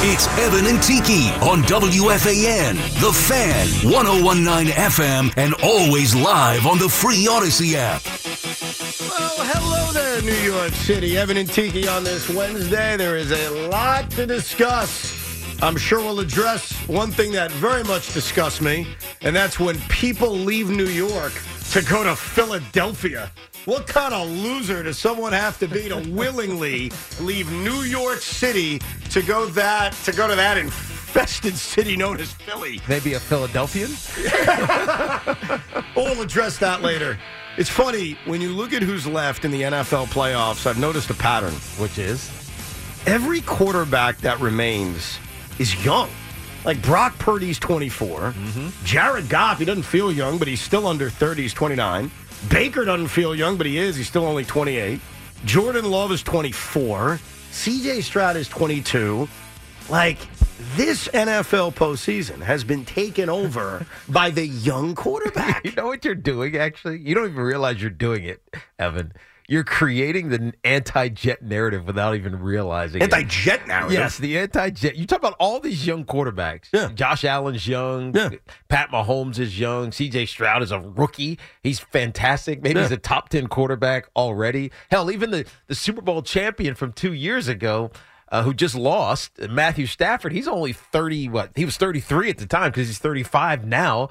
It's Evan and Tiki on WFAN, The Fan, 1019 FM, and always live on the free Audacy app. Well, hello there, New York City. Evan and Tiki on this Wednesday. There is a lot to discuss. I'm sure we'll address one thing that very much disgusts me, and that's when people leave New York to go to Philadelphia. What kind of loser does someone have to be to willingly leave New York City to go that to go to that infested city known as Philly? Maybe a Philadelphian? We'll address that later. It's funny when you look at who's left in the NFL playoffs. I've noticed a pattern, Which is? every quarterback that remains is young. Like Brock Purdy's 24. Mm-hmm. Jared Goff, he doesn't feel young, but he's still under 30. He's 29. Baker doesn't feel young, but he is. He's still only 28. Jordan Love is 24. CJ Stroud is 22. Like, this NFL postseason has been taken over by the young quarterback. You know what you're doing, actually? You don't even realize you're doing it, Evan. You're creating the anti jet narrative without even realizing it. Anti-jet narrative. Yes, the anti-jet. You talk about all these young quarterbacks. Yeah. Josh Allen's young. Yeah. Pat Mahomes is young. C.J. Stroud is a rookie. He's fantastic. Maybe Yeah. he's a top ten quarterback already. Hell, even the the Super Bowl champion from two years ago. Uh, who just lost Matthew Stafford? He's only thirty. What he was thirty three at the time because he's thirty five now.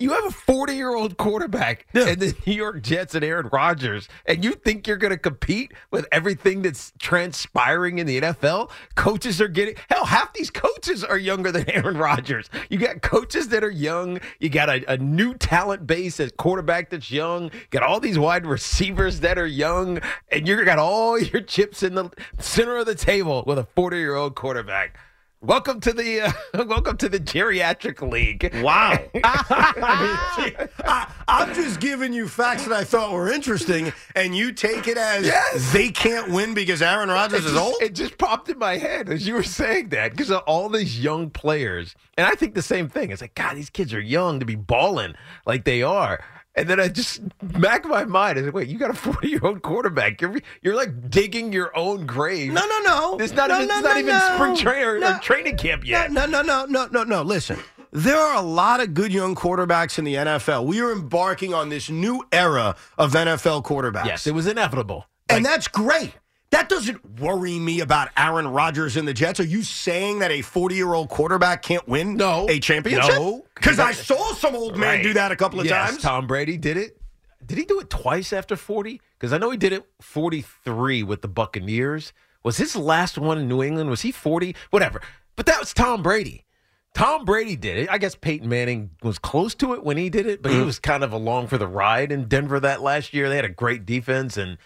You have a 40 year old quarterback Yeah. and the New York Jets and Aaron Rodgers, and you think you're going to compete with everything that's transpiring in the NFL? Coaches are getting hell. Half these coaches are younger than Aaron Rodgers. You got coaches that are young. You got a, a new talent base at quarterback that's young. You got all these wide receivers that are young, and you got all your chips in the center of the table with a 40 year old quarterback. Welcome to the uh, welcome to the geriatric league. Wow. I mean, I, I'm just giving you facts that I thought were interesting, and you take it as Yes. they can't win because Aaron Rodgers is old? It just popped in my head as you were saying that because of all these young players. And I think the same thing. It's like, God, these kids are young to be balling like they are. And then I just back of my mind is wait, you got a 40 year old quarterback. You're you're like digging your own grave. No, no, no. It's not No, even, no, it's not no, even no. spring training or, or training camp yet. No, no, no, no, no, no. Listen, there are a lot of good young quarterbacks in the NFL. We are embarking on this new era of NFL quarterbacks. Yes, it was inevitable. and that's great. That doesn't worry me about Aaron Rodgers and the Jets. Are you saying that a 40 year old quarterback can't win No. a championship? No. Because I saw some old man Right. do that a couple of yes, times. Tom Brady did it. Did he do it twice after 40? Because I know he did it 43 with the Buccaneers. Was his last one in New England? Was he 40? Whatever. But that was Tom Brady. Tom Brady did it. I guess Peyton Manning was close to it when he did it, but he mm. was kind of along for the ride in Denver that last year. They had a great defense, and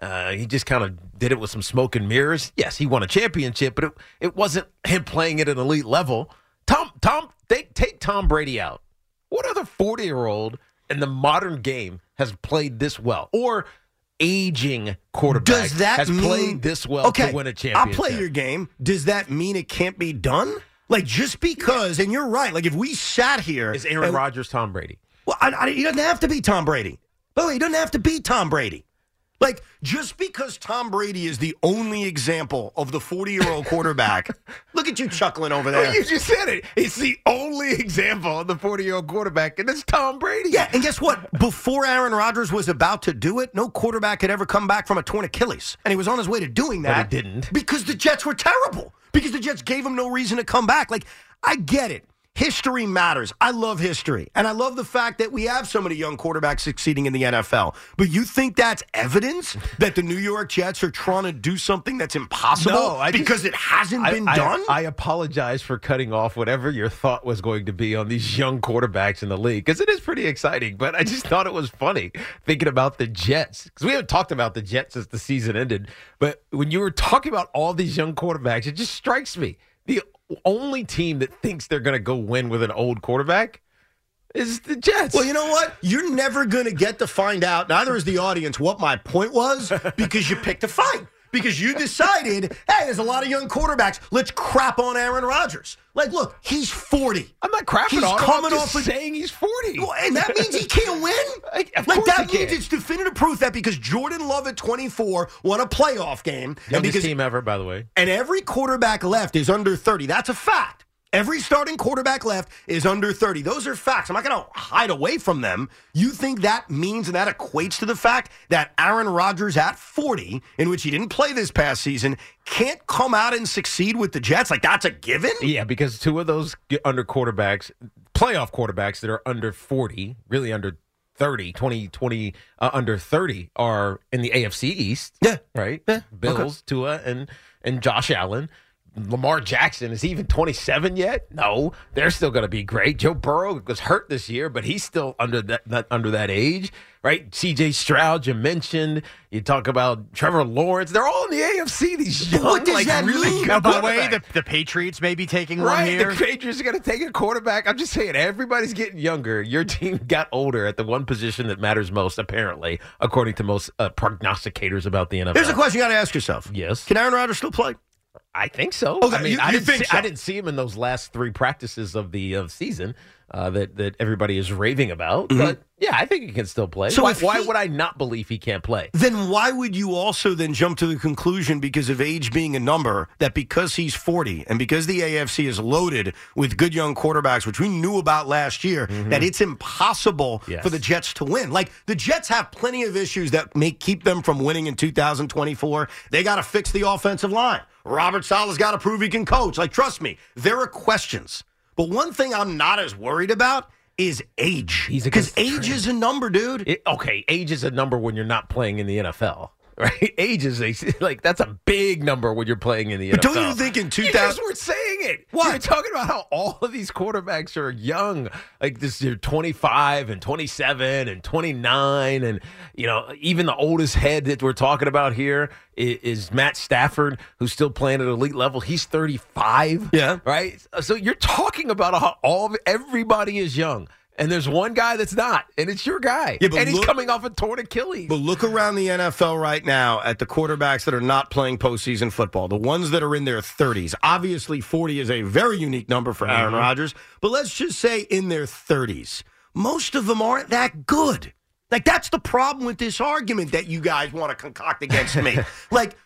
uh, he just kind of did it with some smoke and mirrors. Yes, he won a championship, but it, it wasn't him playing at an elite level. Tom, Tom, they take Tom Brady out. What other 40 year old in the modern game has played this well? Or aging quarterback Does that has mean, played this well okay, to win a I'll championship? play your game. Does that mean it can't be done? Like just because, and you're right. Like if we sat here, Is Aaron Rodgers Tom Brady? Well, I, I, he doesn't have to be Tom Brady. By the way, he doesn't have to be Tom Brady. Like, just because Tom Brady is the only example of the 40 year old quarterback, look at you chuckling over there. Well, you just said it. It's the only example of the 40 year old quarterback, and it's Tom Brady. Yeah, and guess what? Before Aaron Rodgers was about to do it, no quarterback had ever come back from a torn Achilles. And he was on his way to doing that. But he didn't. Because the Jets were terrible. Because the Jets gave him no reason to come back. Like, I get it. History matters. I love history. And I love the fact that we have so many young quarterbacks succeeding in the NFL. But you think that's evidence that the New York Jets are trying to do something that's impossible No, I just- because it hasn't I- been I, done? I apologize for cutting off whatever your thought was going to be on these young quarterbacks in the league because it is pretty exciting. But I just thought it was funny thinking about the Jets because we haven't talked about the Jets since the season ended. But when you were talking about all these young quarterbacks, it just strikes me the only team that thinks they're going to go win with an old quarterback is the Jets. Well, you know what? You're never going to get to find out, neither is the audience, what my point was because you picked a fight. Because you decided, hey, there's a lot of young quarterbacks. Let's crap on Aaron Rodgers. Like, look, he's 40. I'm not crapping He's on him. coming I'm just off a- saying he's 40. Well, And that means he can't win? Like, of like course that he means can. it's definitive proof that because Jordan Love at 24 won a playoff game. and Youngest because team ever, by the way. and every quarterback left is under 30. That's a fact. Every starting quarterback left is under 30. Those are facts. I'm not going to hide away from them. You think that means and that equates to the fact that Aaron Rodgers at 40, in which he didn't play this past season, can't come out and succeed with the Jets? Like, that's a given? Yeah, because two of those under quarterbacks, playoff quarterbacks that are under 40, really under 30, 20, 20 uh, under 30 are in the AFC East. Yeah. Right? Yeah, Bills, Tua, and, and Josh Allen. Lamar Jackson, is he even 27 yet? No, they're still going to be great. Joe Burrow was hurt this year, but he's still under that, that under that age, right? CJ Stroud, you mentioned. You talk about Trevor Lawrence. They're all in the AFC. These young, What does like that really mean? good by the way, the, the Patriots may be taking one Right, here. the Patriots are going to take a quarterback. I'm just saying, everybody's getting younger. Your team got older at the one position that matters most, apparently, according to most uh, prognosticators about the NFL. Here's a question you got to ask yourself. Yes. Can Aaron Rodgers still play? I think so. Okay, I mean, you- I didn't see, so? I didn't see him in those last three practices of the of season uh, that that everybody is raving about. But yeah, I think he can still play. Mm-hmm. So why, if why would I not believe he can't play? then why would you also then jump to the conclusion because of age being a number that because he's 40 and because the AFC is loaded with good young quarterbacks which we knew about last year that it's impossible Yes. for the Jets to win. Like the Jets have plenty of issues that may keep them from winning in 2024. They got to fix the offensive line. Robert Saleh's got to prove he can coach. Like trust me, there are questions. But one thing I'm not as worried about is age. Because age is a number, dude. It, okay, age is a number when you're not playing in the NFL. Right, age is a, like that's a big number when you're playing in the But NFL. don't you think in You 2000 just were saying it. What? You're talking about how all of these quarterbacks are young. Like this, you're 25 and 27 and 29, and you know even the oldest head that we're talking about here is, is Matt Stafford, who's still playing at elite level. He's 35. Yeah. right. So you're talking about how all of, everybody is young. And there's one guy that's not, and it's your guy. Yeah, and he's look- coming off a torn Achilles. But look around the NFL right now at the quarterbacks that are not playing postseason football, the ones that are in their 30s. Obviously, 40 is a very unique number for Aaron mm-hmm. Rodgers, but let's just say in their 30s. Most of them aren't that good. Like, that's the problem with this argument that you guys want to concoct against me. like,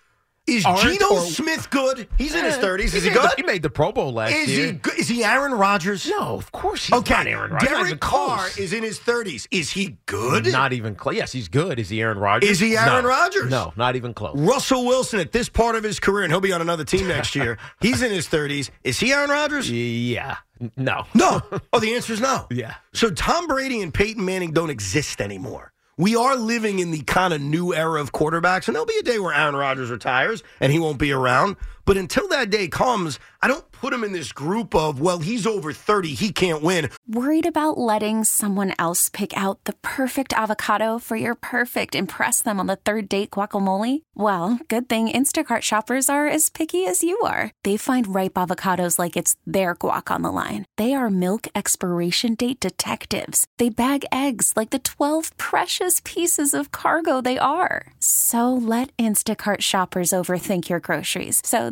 is Aren't Geno or- Smith good? He's in his 30s. Is he made good? The, he made the Pro Bowl last Is year. he good? Is he Aaron Rodgers? No, of course he's Okay, not Aaron Rodgers. Derek Carr is in his 30s. Is he good? Not even close. Yes, he's good. Is he Aaron Rodgers? Is he Aaron No. Rodgers? No, not even close. Russell Wilson at this part of his career, and he'll be on another team next year. He's in his 30s. Is he Aaron Rodgers? Yeah. No. No. Oh, the answer is no. Yeah. So Tom Brady and Peyton Manning don't exist anymore. We are living in the kind of new era of quarterbacks, and there'll be a day where Aaron Rodgers retires and he won't be around. But until that day comes, I don't put him in this group of, well, he's over 30, he can't win. Worried about letting someone else pick out the perfect avocado for your perfect impress them on the third date guacamole? Well, good thing Instacart shoppers are as picky as you are. They find ripe avocados like it's their guac on the line. They are milk expiration date detectives. They bag eggs like the 12 precious pieces of cargo they are. So let Instacart shoppers overthink your groceries so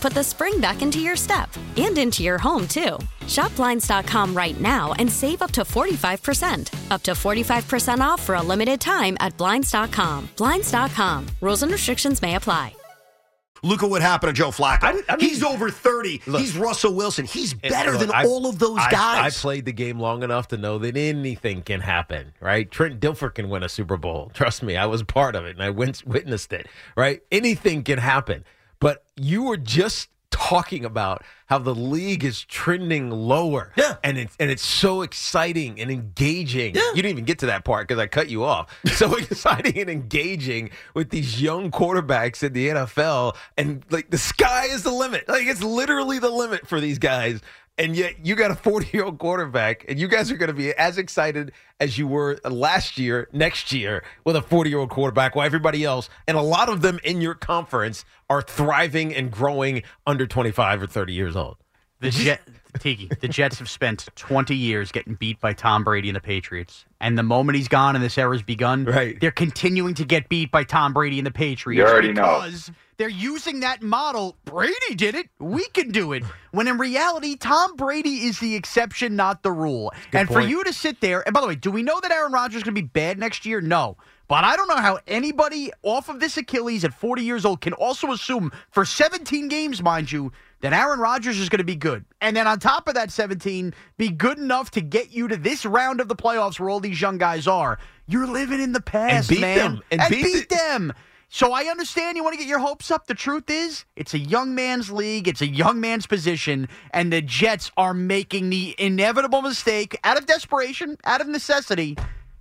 put the spring back into your step and into your home, too. Shop Blinds.com right now and save up to 45%. Up to 45% off for a limited time at Blinds.com. Blinds.com. Rules and restrictions may apply. Look at what happened to Joe Flacco. I- I mean- He's over 30. Look. He's Russell Wilson. He's better Look, than I- all of those I- guys. I played the game long enough to know that anything can happen, right? Trent Dilfer can win a Super Bowl. Trust me, I was part of it and I went, witnessed it, right? Anything can happen. But you were just talking about how the league is trending lower. Yeah. And it's and it's so exciting and engaging. Yeah. You didn't even get to that part because I cut you off. So exciting and engaging with these young quarterbacks in the NFL. And like the sky is the limit. Like it's literally the limit for these guys. And yet you got a 40 year old quarterback, and you guys are going to be as excited as you were last year, next year, with a 40 year old quarterback, while everybody else, and a lot of them in your conference, are thriving and growing under 25 or 30 years old. The Jet, Tiki, the Jets have spent 20 years getting beat by Tom Brady and the Patriots. And the moment he's gone and this era's begun, Right. they're continuing to get beat by Tom Brady and the Patriots. You already know. They're using that model. Brady did it. We can do it. When in reality, Tom Brady is the exception, not the rule. And for you to sit there, and by the way, do we know that Aaron Rodgers is going to be bad next year? No. But I don't know how anybody off of this Achilles at 40 years old can also assume for 17 games, mind you, that Aaron Rodgers is going to be good. And then on top of that 17, be good enough to get you to this round of the playoffs where all these young guys are. You're living in the past, and beat man. them. And beat the- them. So I understand you want to get your hopes up. The truth is, it's a young man's league, it's a young man's position, and the Jets are making the inevitable mistake out of desperation, out of necessity.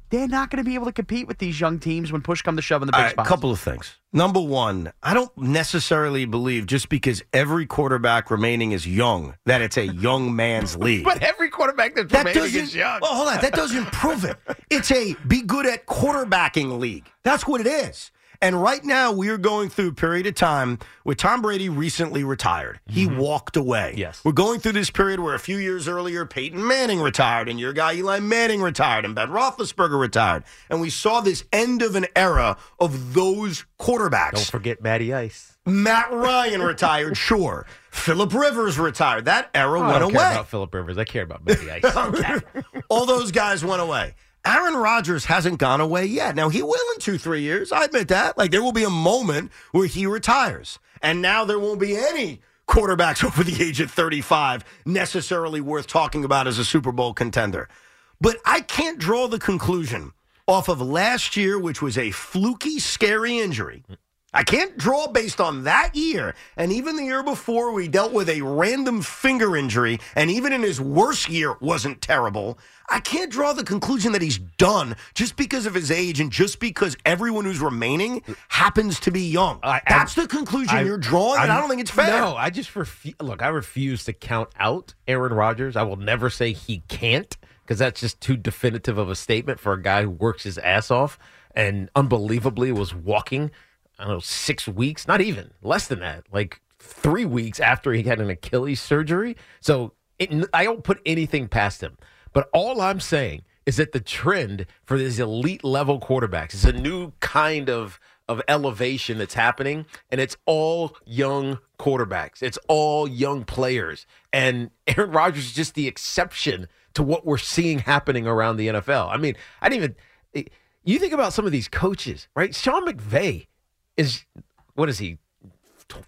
They're not going to be able to compete with these young teams when push comes to shove in the big right, spots. couple of things. Number one, I don't necessarily believe just because every quarterback remaining is young that it's a young man's league. But every quarterback that's that remaining is young. Well, hold on. That doesn't prove it. It's a be good at quarterbacking league. That's what it is. And right now, we are going through a period of time where Tom Brady recently retired. He mm-hmm. walked away. Yes. We're going through this period where a few years earlier, Peyton Manning retired, and your guy Eli Manning retired, and Ben Roethlisberger retired. And we saw this end of an era of those quarterbacks. Don't forget Matty Ice. Matt Ryan retired, sure. Philip Rivers retired. That era I went don't away. care about Philip Rivers. I care about Matty Ice. Okay. All those guys went away. Aaron Rodgers hasn't gone away yet. Now, he will in two, three years. I admit that. Like, there will be a moment where he retires. And now there won't be any quarterbacks over the age of 35 necessarily worth talking about as a Super Bowl contender. But I can't draw the conclusion off of last year, which was a fluky, scary injury. I can't draw based on that year. And even the year before, we dealt with a random finger injury, and even in his worst year, wasn't terrible. I can't draw the conclusion that he's done just because of his age and just because everyone who's remaining happens to be young. I- I- That's the conclusion I- you're drawing, and I don't think it's fair. No, I just refu- look. I refuse to count out Aaron Rodgers. I will never say he can't because that's just too definitive of a statement for a guy who works his ass off and unbelievably was walking. I don't know six weeks, not even less than that, like three weeks after he had an Achilles surgery. So it, I don't put anything past him. But all I'm saying is that the trend for these elite level quarterbacks is a new kind of of elevation that's happening, and it's all young quarterbacks. It's all young players, and Aaron Rodgers is just the exception to what we're seeing happening around the NFL. I mean, I didn't even. Eh, you think about some of these coaches, right? Sean McVay is what is he?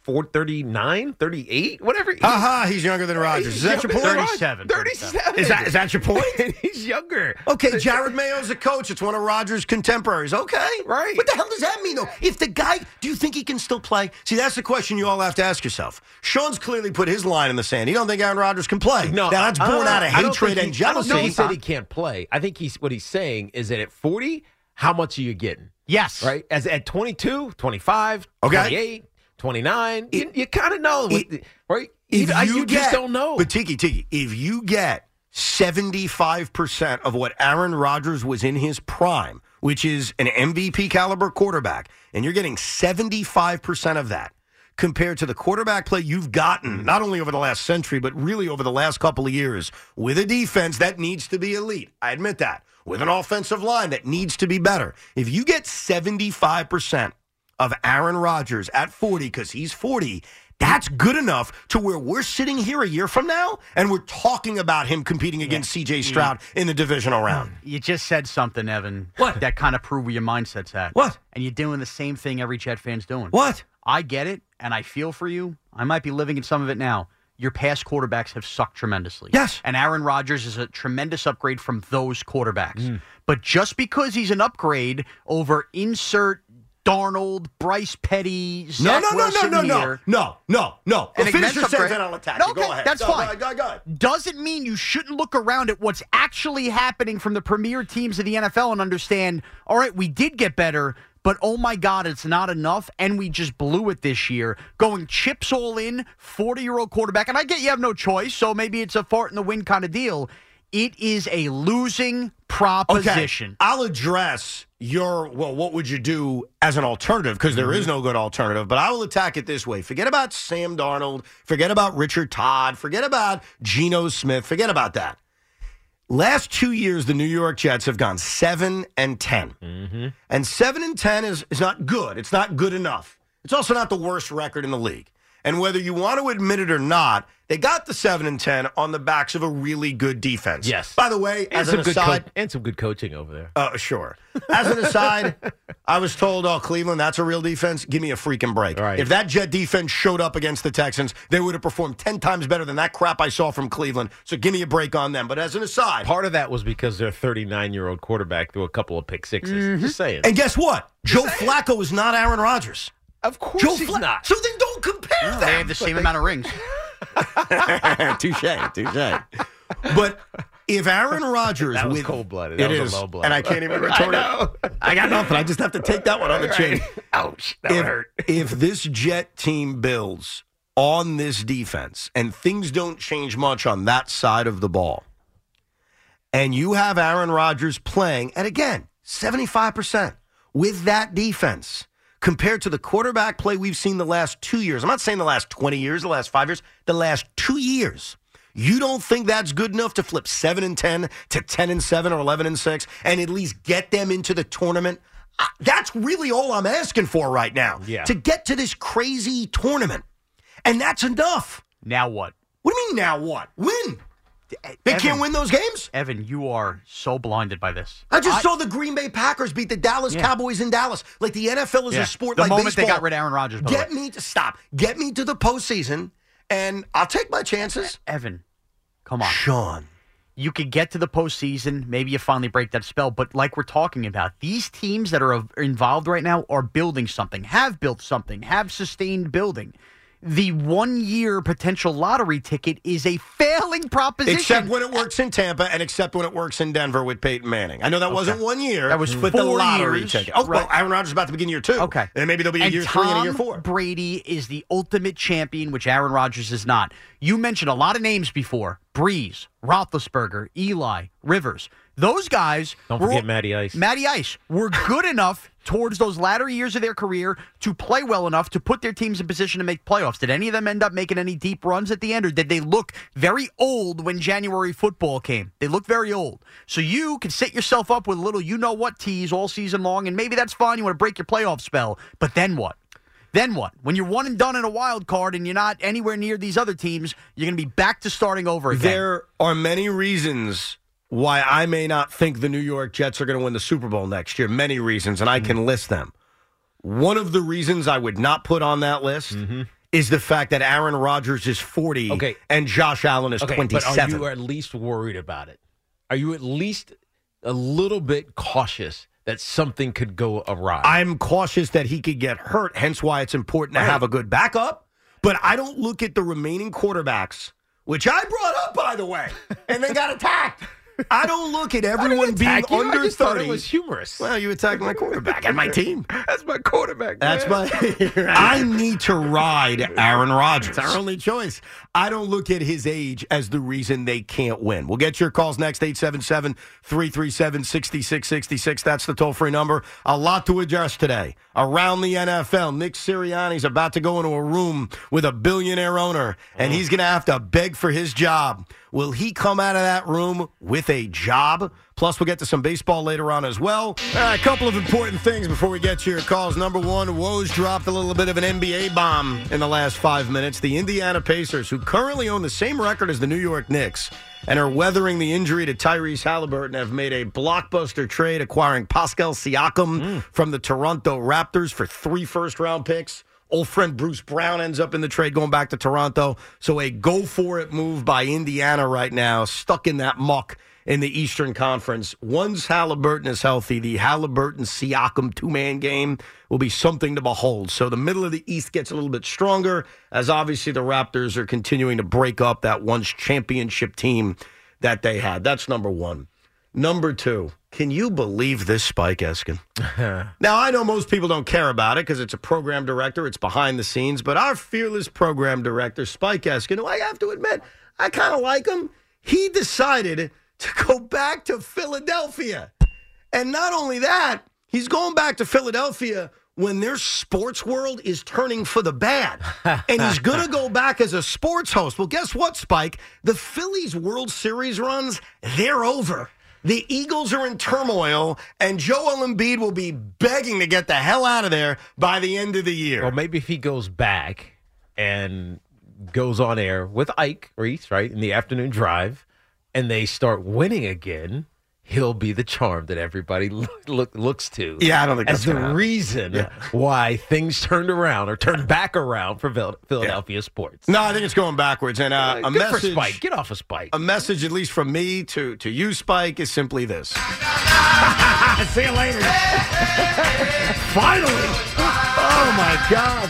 4, 39, 38, whatever. He's, Aha, he's younger than Rodgers. Is that your point? 37. 37. Is that, is that your point? He's younger. Okay, Jerod Mayo's a coach. It's one of Rodgers' contemporaries. Okay. Right. What the hell does that mean, though? If the guy, do you think he can still play? See, that's the question you all have to ask yourself. Sean's clearly put his line in the sand. He don't think Aaron Rodgers can play. No, now, that's born I- out of I don't hatred think and he- I don't jealousy. think he said he can't play. I think he's what he's saying is that at 40, how much are you getting? Yes. Right? As at 22, 25, Okay. 28, 29, you, you kind of know, it- the- right? if you, you you get, just don't know. But Tiki Tiki, if you get seventy five percent of what Aaron Rodgers was in his prime, which is an MVP caliber quarterback, and you're getting seventy five percent of that. Compared to the quarterback play you've gotten, not only over the last century, but really over the last couple of years, with a defense that needs to be elite. I admit that. With an offensive line that needs to be better. If you get 75% of Aaron Rodgers at 40 because he's 40. That's good enough to where we're sitting here a year from now and we're talking about him competing against CJ Stroud in the divisional round. You just said something, Evan. What? That kind of proved where your mindset's at. What? And you're doing the same thing every Jet fan's doing. What? I get it, and I feel for you. I might be living in some of it now. Your past quarterbacks have sucked tremendously. Yes. And Aaron Rodgers is a tremendous upgrade from those quarterbacks. Mm. But just because he's an upgrade over insert Darnold, Bryce Petty, No, Zach no, no, no, Wilson no, no, here, no, no, no. An Finish your sentence and I'll attack No, you. Go okay, ahead. that's Go, fine. Go, go, go ahead. doesn't mean you shouldn't look around at what's actually happening from the premier teams of the NFL and understand, all right, we did get better, but oh my God, it's not enough. And we just blew it this year. Going chips all in, 40 year old quarterback. And I get you have no choice, so maybe it's a fart in the wind kind of deal. It is a losing proposition. Okay, I'll address your well. What would you do as an alternative? Because there is mm-hmm. no good alternative. But I will attack it this way: forget about Sam Darnold, forget about Richard Todd, forget about Geno Smith, forget about that. Last two years, the New York Jets have gone seven and 10 mm-hmm. and seven and ten is is not good. It's not good enough. It's also not the worst record in the league. And whether you want to admit it or not, they got the seven and ten on the backs of a really good defense. Yes. By the way, and as some an good aside, co- and some good coaching over there. uh, sure. As an aside, I was told, oh, Cleveland, that's a real defense. Give me a freaking break. Right. If that Jet defense showed up against the Texans, they would have performed 10 times better than that crap I saw from Cleveland. So give me a break on them. But as an aside, Part of that was because their 39 year old quarterback threw a couple of pick 6s Just saying. and guess what? Joe Flacco is not Aaron Rodgers. Of course Joe he's Fla- not. So then don't compare They them. have the same amount of rings. touche, touche. But if Aaron Rodgers That was with cold-blooded. it That was a low blow. and I can't even return it. I got nothing. I just have to take that one on the chin. Ouch. That if, hurt. if this Jet team builds on this defense and things don't change much on that side of the ball, and you have Aaron Rodgers playing and again 75% with that defense compared to the quarterback play we've seen the last two years. I'm not saying the last 20 years, the last five years, the last two years. You don't think that's good enough to flip 7 and 10 to 10 and 7 or 11 and 6 and at least get them into the tournament? That's really all I'm asking for right now. Yeah. To get to this crazy tournament. And that's enough. Now what? What do you mean now what? Win. They Evan. can't win those games? Evan, you are so blinded by this. I just saw the Green Bay Packers beat the Dallas Yeah. Cowboys in Dallas. Like the NFL is Yeah. a sport the like moment they got rid of Aaron Rodgers. Get me to stop. Get me to the postseason, and I'll take my chances. Evan, come on. Sean. you could get to the postseason. Maybe you finally break that spell. But like we're talking about, these teams that are involved right now are building something, have built something, have sustained building. The one year potential lottery ticket is a failing proposition. Except when it works in Tampa, and except when it works in Denver with Peyton Manning. I know that wasn't one year. That was but the four lottery years, ticket. Oh, well. Aaron Rodgers is about to begin year two. Okay. and maybe there'll be a and year Tom three and a year four. Brady is the ultimate champion, which Aaron Rodgers is not. You mentioned a lot of names before. Brees, Roethlisberger, Eli, Rivers. Those guys. Don't were forget all- Matty Ice. Matty Ice were good enough towards those latter years of their career to play well enough to put their teams in position to make playoffs. Did any of them end up making any deep runs at the end, or did they look very old when January football came? They looked very old. So you can set yourself up with a little you know what tease all season long, and maybe that's fine. You want to break your playoff spell, but then what? Then what? When you're one and done in a wild card and you're not anywhere near these other teams, you're going to be back to starting over again. There are many reasons why I may not think the New York Jets are going to win the Super Bowl next year. Many reasons, and I can mm-hmm. list them. One of the reasons I would not put on that list mm-hmm. is the fact that Aaron Rodgers is 40 Okay. and Josh Allen is Okay, 27. but are you at least worried about it? Are you at least a little bit cautious that something could go awry? I'm cautious that he could get hurt, hence why it's important to have a good backup. But I don't look at the remaining quarterbacks, which I brought up, by the way, and they got attacked. I don't look at everyone being you? I under just thought 30. it was humorous. well, you attacked my quarterback and my team. That's my quarterback. That's man. my. I need to ride Aaron Rodgers. It's our only choice. I don't look at his age as the reason they can't win. We'll get your calls next 877 337 6666. That's the toll free number. A lot to address today. Around the NFL, Nick Sirianni's about to go into a room with a billionaire owner, and he's going to have to beg for his job. Will he come out of that room with a job? Plus, we'll get to some baseball later on as well. Uh, a couple of important things before we get to your calls. Number one, Woj dropped a little bit of an NBA bomb in the last five minutes. The Indiana Pacers, who currently own the same record as the New York Knicks and are weathering the injury to Tyrese Halliburton, have made a blockbuster trade acquiring Pascal Siakam from the Toronto Raptors for three first round picks. Old friend Bruce Brown ends up in the trade going back to Toronto. So a go for it move by Indiana right now, stuck in that muck in the Eastern Conference. Once Halliburton is healthy, the Halliburton Siakam two man game will be something to behold. So the middle of the East gets a little bit stronger as obviously the Raptors are continuing to break up that once championship team that they had. That's number one. Number two, can you believe this, Spike Eskin? now, I know most people don't care about it because it's a program director, it's behind the scenes, but our fearless program director, Spike Eskin, who I have to admit, I kind of like him, he decided to go back to Philadelphia. And not only that, he's going back to Philadelphia when their sports world is turning for the bad. and he's going to go back as a sports host. Well, guess what, Spike? The Phillies World Series runs, they're over. The Eagles are in turmoil, and Joel Embiid will be begging to get the hell out of there by the end of the year. Well, maybe if he goes back and goes on air with Ike Reese, right, in the afternoon drive, and they start winning again, he'll be the charm that everybody look, look, looks to. Yeah, I don't think as that's the happen. reason Yeah. why things turned around or turned back around for Phil- Philadelphia sports. no, I think it's going backwards. And uh, a Good message, Spike. Get off of Spike. a message, at least from me to to you, Spike, is simply this. See you later. Finally! Oh my God!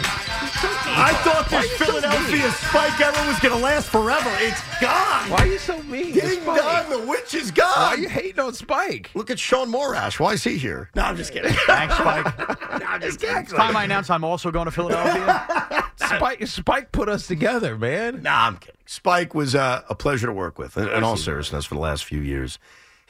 I thought this are you so Philadelphia? Spike era was going to last forever. It's gone. Why are you so mean? to Ding Spike? dong, the witch is gone. Why are you hating on Spike? Look at Sean Morash. Why is he here? No, I'm just kidding. Thanks, Spike. no, I'm just kidding. It's time I announce I'm also going to Philadelphia. Spike, Spike put us together, man. Nah, I'm kidding. Spike was uh, a pleasure to work with, in, in all seriousness, for the last few years.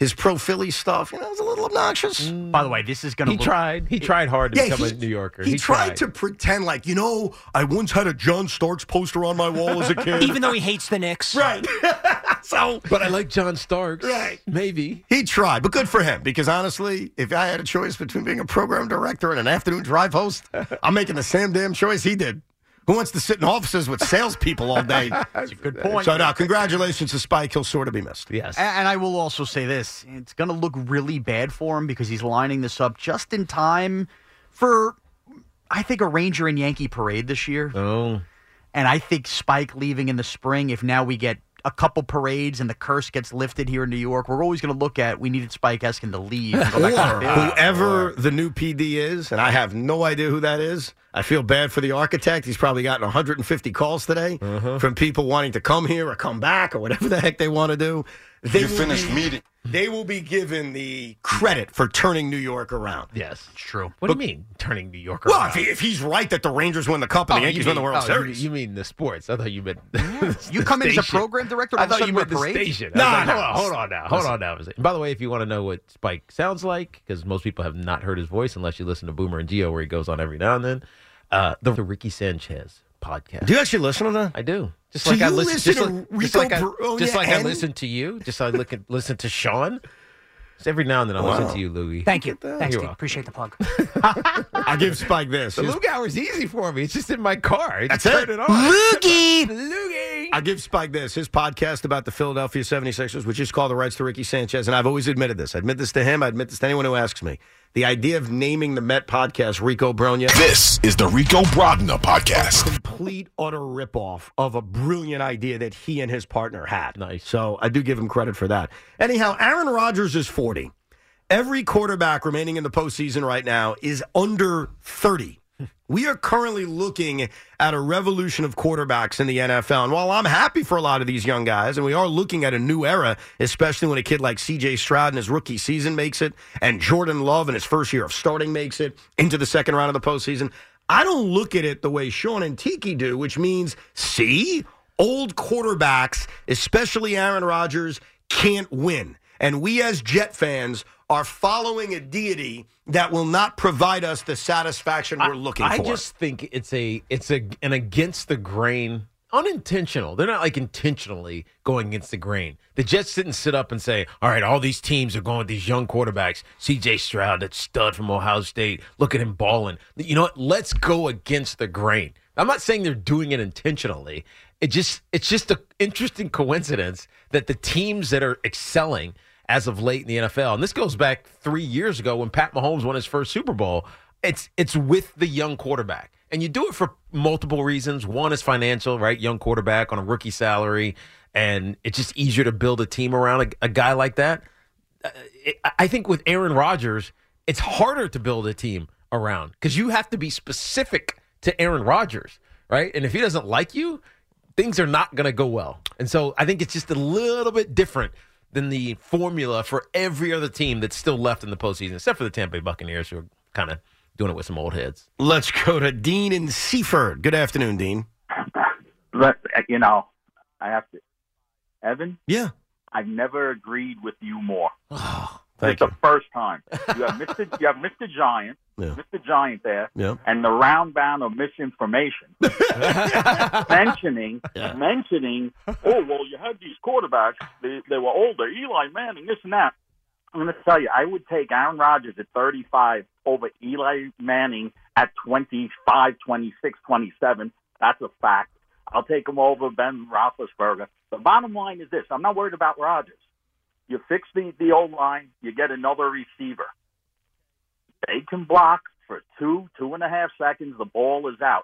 His pro Philly stuff, you know, it was a little obnoxious. Mm. By the way, this is going to He look. tried. He tried hard to become a New Yorker. He, tried, to pretend like, you know, I once had a John Starks poster on my wall as a kid. Even though he hates the Knicks. right. so, But I like John Starks. Right. Maybe. He tried, but good for him because honestly, if I had a choice between being a program director and an afternoon drive host, I'm making the same damn choice he did. Who wants to sit in offices with salespeople all day? That's a good point. so now, congratulations to Spike. He'll sort of be missed. Yes. A- And I will also say this: it's going to look really bad for him because he's lining this up just in time for, I think, a Ranger and Yankee parade this year. Oh. And I think Spike leaving in the spring, if now we get a couple parades and the curse gets lifted here in New York, we're always going to look at we needed Spike Eskin to leave. and go Or whoever the new PD is, and I have no idea who that is. I feel bad for the architect. He's probably gotten 150 calls today uh-huh. from people wanting to come here or come back or whatever the heck they want to do. They You will finished be- meeting. they will be given the credit for turning New York around. Yes. It's true. What do you mean turning New York Well, around? if, he, if he's right that the Rangers win the Cup and Oh, the Yankees you win the mean- World oh, you- Series, You, mean the sports? I thought you meant You the come in as a program director. I all of a thought you meant the parade? station. No, I like, no. hold on, hold on now, hold on now. And by the way, if you want to know what Spike sounds like, because most people have not heard his voice unless you listen to Boomer and Gio, where he goes on every now and then, uh, the Ricky Sanchez podcast. do you actually listen to that? I do. Just So like I listen, listen just to like, just Rico like, I, just like I listen to you, just like I look at, listen to Sean. Just every now and then I listen to you, Louie. Thank you. Thanks, Steve. Appreciate the plug. I give Spike this. The His- Luke hour is easy for me. It's just in my car. I That's just it. turn it on. Loogie. Loogie. I give Spike this. His podcast about the Philadelphia 76ers, which is called The Rights to Ricky Sanchez. And I've always admitted this. I admit this to him. I admit this to anyone who asks me. The idea of naming the Met podcast Rico Brogna. This is the Rico Brogna podcast. complete utter ripoff of a brilliant idea that he and his partner had. Nice. So I do give him credit for that. Anyhow, Aaron Rodgers is 40. Every quarterback remaining in the postseason right now is under 30. We are currently looking at a revolution of quarterbacks in the NFL. And while I'm happy for a lot of these young guys, and we are looking at a new era, especially when a kid like CJ Stroud in his rookie season makes it, and Jordan Love in his first year of starting makes it into the second round of the postseason, I don't look at it the way Sean and Tiki do, which means, see, old quarterbacks, especially Aaron Rodgers, can't win. And we as Jet fans are following a deity that will not provide us the satisfaction we're looking I for. I just think it's a it's a an against the grain, unintentional. They're not like intentionally going against the grain. The Jets didn't sit up and say, "All right, all these teams are going with these young quarterbacks. C.J. Stroud, that stud from Ohio State. Look at him balling. You know what? Let's go against the grain." I'm not saying they're doing it intentionally. It just it's just an interesting coincidence that the teams that are excelling as of late in the NFL, and this goes back three years ago when Pat Mahomes won his first Super Bowl. It's it's with the young quarterback, and you do it for multiple reasons. One is financial, right? Young quarterback on a rookie salary, and it's just easier to build a team around a, a guy like that. Uh, I think with Aaron Rodgers, it's harder to build a team around because you have to be specific to Aaron Rodgers, right? And if he doesn't like you, things are not going to go well. And so I think it's just a little bit different than the formula for every other team that's still left in the postseason, except for the Tampa Bay Buccaneers, who are kind of doing it with some old heads. Let's go to Dean in Seaford. Good afternoon, Dean. But you know, I have to. Evan, Yeah. I've never agreed with you more. Oh. Thank it's you. the first time. You have Mr. you have Mr. Giant, Yeah. Mr. Giant there, Yeah. and the round bound of misinformation mentioning mentioning. Oh well, you had these quarterbacks. They they were older. Eli Manning, this and that. I'm going to tell you, I would take Aaron Rodgers at 35 over Eli Manning at 25, 26, 27. That's a fact. I'll take him over Ben Roethlisberger. The bottom line is this: I'm not worried about Rodgers. You fix the the old line, you get another receiver. They can block for two, two and a half seconds. The ball is out.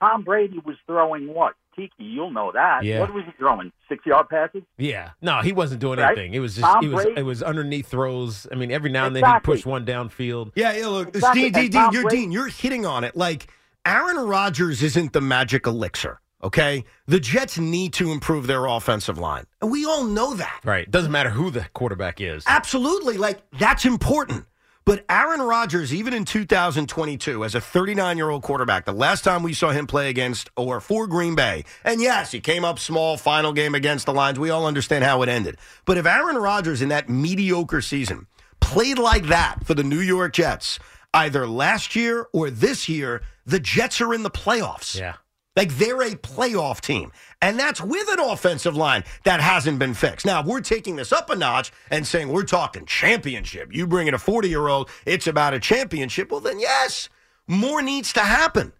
Tom Brady was throwing what? Tiki, you'll know that. Yeah. What was he throwing? Six yard passes? Yeah, no, he wasn't doing Right? anything. It was just Tom it was Brady- it was underneath throws. I mean, every now and then he Exactly. pushed one downfield. Yeah, yeah look, Exactly. Dean, Dean, Dean, you're, Brady- Dean, you're hitting on it. Like, Aaron Rodgers isn't the magic elixir, okay? The Jets need to improve their offensive line. And we all know that. Right, doesn't matter who the quarterback is. Absolutely. Like, that's important. But Aaron Rodgers, even in 2022, as a 39 year old quarterback, the last time we saw him play against or for Green Bay, and yes, he came up small, final game against the Lions. We all understand how it ended. But if Aaron Rodgers in that mediocre season played like that for the New York Jets, either last year or this year, the Jets are in the playoffs. Yeah. Like they're a playoff team. And that's with an offensive line that hasn't been fixed. Now, if we're taking this up a notch and saying we're talking championship, you bring in a 40 year old, it's about a championship, well, then yes, more needs to happen.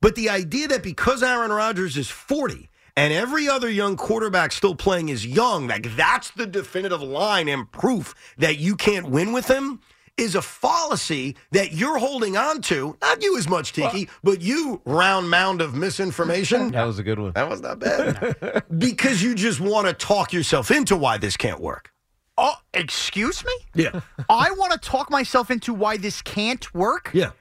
But the idea that because Aaron Rodgers is 40 and every other young quarterback still playing is young, like that's the definitive line and proof that you can't win with him is a fallacy that you're holding on to. Not you as much, Tiki, but you, round mound of misinformation. That was a good one. That was not bad. because you just want to talk yourself into why this can't work. Oh, excuse me? Yeah. I want to talk myself into why this can't work. Yeah.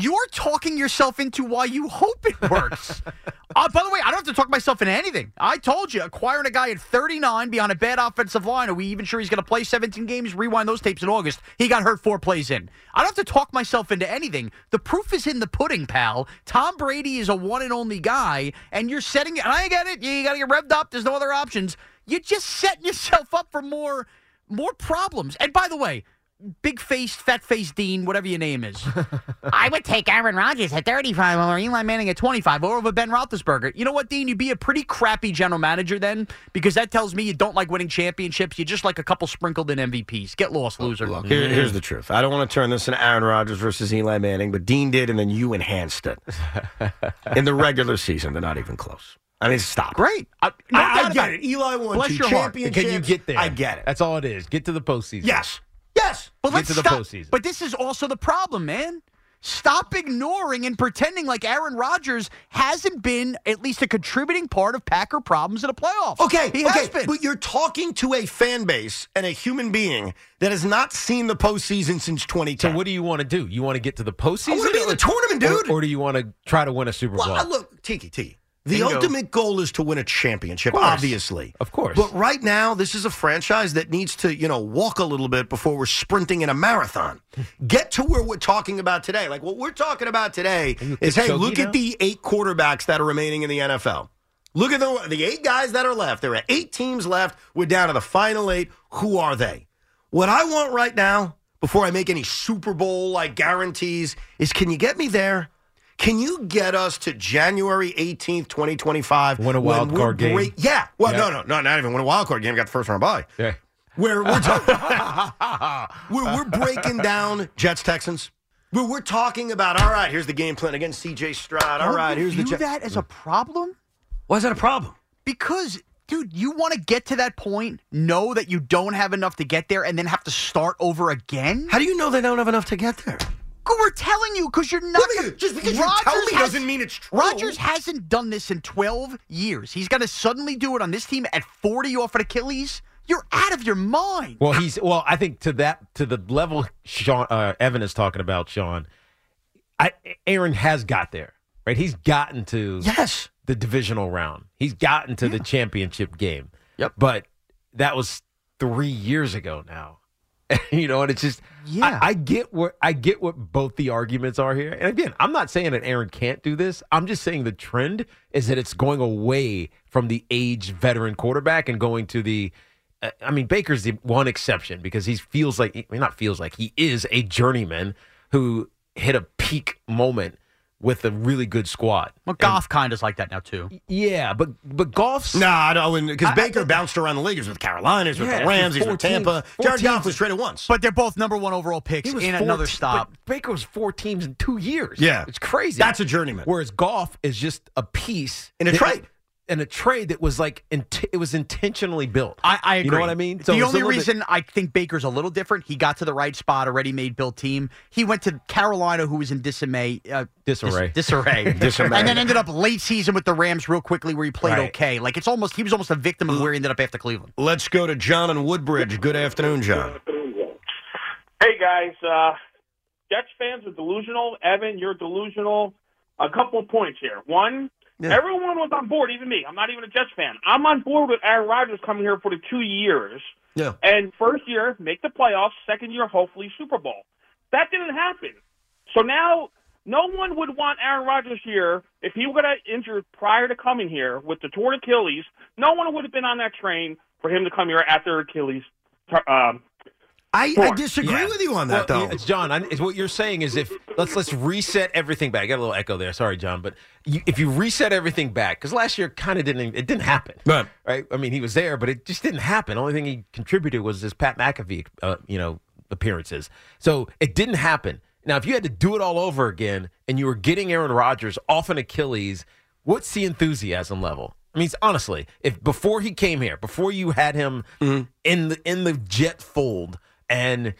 You're talking yourself into why you hope it works. uh, by the way, I don't have to talk myself into anything. I told you, acquiring a guy at 39 behind a bad offensive line, are we even sure he's going to play 17 games? Rewind those tapes in August. He got hurt four plays in. I don't have to talk myself into anything. The proof is in the pudding, pal. Tom Brady is a one and only guy, and you're setting, and I get it, you got to get revved up. There's no other options. You're just setting yourself up for more more problems. And by the way, big faced, fat faced Dean, whatever your name is. I would take Aaron Rodgers at 35 or Eli Manning at 25 or over Ben Roethlisberger. You know what, Dean? You'd be a pretty crappy general manager then because that tells me you don't like winning championships. You just like a couple sprinkled in MVPs. Get lost, loser. Look, here- here's the truth. I don't want to turn this into Aaron Rodgers versus Eli Manning, but Dean did, and then you enhanced it. In the regular season, they're not even close. I mean, stop. Great. I, no I, I get about it. Eli won Bless two your heart. championships. Can you get there? I get it. That's all it is. Get to the postseason. Yes. Yes. But Get let's to the stop. postseason. But this is also the problem, man. Stop ignoring and pretending like Aaron Rodgers hasn't been at least a contributing part of Packer problems in the playoffs. Okay, he okay, has been. but you're talking to a fan base and a human being that has not seen the postseason since 2010. So 2010. what do you want to do? You want to get to the postseason? I wanna be in the tournament, dude. Or, or do you want to try to win a Super Bowl? Well, look, Tiki T. The Bingo. ultimate goal is to win a championship, Of obviously. Of course. But right now, this is a franchise that needs to, you know, walk a little bit before we're sprinting in a marathon. Get to where we're talking about today. Like what we're talking about today is, hey, look now? at the eight quarterbacks that are remaining in the NFL. Look at the the eight guys that are left. There are eight teams left. We're down to the final eight. Who are they? What I want right now, before I make any Super Bowl like guarantees, is can you get me there? Can you get us to January 18th, 2025? Win a wild we're card game? break- Yeah. Well, Yeah. no, no, no, not even win a wild card game. We got the first round bye. yeah. Where we're, ta- we're, we're breaking down Jets Texans. We're, we're talking about, all right, here's the game plan against CJ Stroud. All Don't right, you here's the view Jets. that as a problem Why is that a problem? because. Dude, you want to get to that point, know that you don't have enough to get there, and then have to start over again? How do you know they don't have enough to get there? We're telling you because you're not. Gonna- just because you Rodgers tell me has- doesn't mean it's true. Rodgers hasn't done this in 12 years. He's going to suddenly do it on this team at 40 off an Achilles. You're out of your mind. Well, he's well. I think to that to the level Sean uh, Evan is talking about, Sean. I Aaron has got there, right? He's gotten to Yes. the divisional round. He's gotten to the championship game. Yep. But that was three years ago now. you know, and it's just Yeah. I, I get what I get what both the arguments are here. And again, I'm not saying that Aaron can't do this. I'm just saying the trend is that it's going away from the aged veteran quarterback and going to the uh, I mean, Baker's the one exception because he feels like, I mean, not feels like, he is a journeyman who hit a peak moment with a really good squad. Well, Goff kind of is like that now, too. Yeah, but but Goff's Nah, no, because I- wouldn't cuz Baker I- bounced around the league. He was with the Carolinas, with Yeah, the Rams, he's four with Tampa. teams- four Jared Goff teams. was traded once. But they're both number one overall picks he was in four another te- stop. Baker was four teams in two years. Yeah. it's crazy. That's a journeyman. Whereas golf is just a piece In a that- trade. In a trade that was like int- it was intentionally built. I, I agree. You know what I mean? So the only little bit- reason I think Baker's a little different, he got to the right spot, already made built team. He went to Carolina, who was in disarray, uh, Disarray. dis- disarray, Disarray. and then ended up late season with the Rams real quickly, where he played Right. okay. Like it's almost he was almost a victim of where he ended up after Cleveland. Let's go to John and Woodbridge. Good afternoon, John. Hey guys, uh, Jets fans are delusional. Evan, you're delusional. A couple of points here. One, Yeah. everyone was on board, even me. I'm not even a Jets fan. I'm on board with Aaron Rodgers coming here for the two years. Yeah. And first year, make the playoffs. Second year, hopefully Super Bowl. That didn't happen. So now, no one would want Aaron Rodgers here if he got injured prior to coming here with the torn Achilles. No one would have been on that train for him to come here after Achilles. Um, I, I disagree Yeah. with you on that, Well, though. John. I, it's what you're saying is if let's let's reset everything back. I got a little echo there. Sorry, John, but you, if you reset everything back, because last year kind of didn't it didn't happen. Right. Right. I mean, he was there, but it just didn't happen. The only thing he contributed was his Pat McAfee, uh, you know, appearances. So it didn't happen. Now, if you had to do it all over again and you were getting Aaron Rodgers off an Achilles, what's the enthusiasm level? I mean, honestly, if before he came here, before you had him in the in the jet fold, and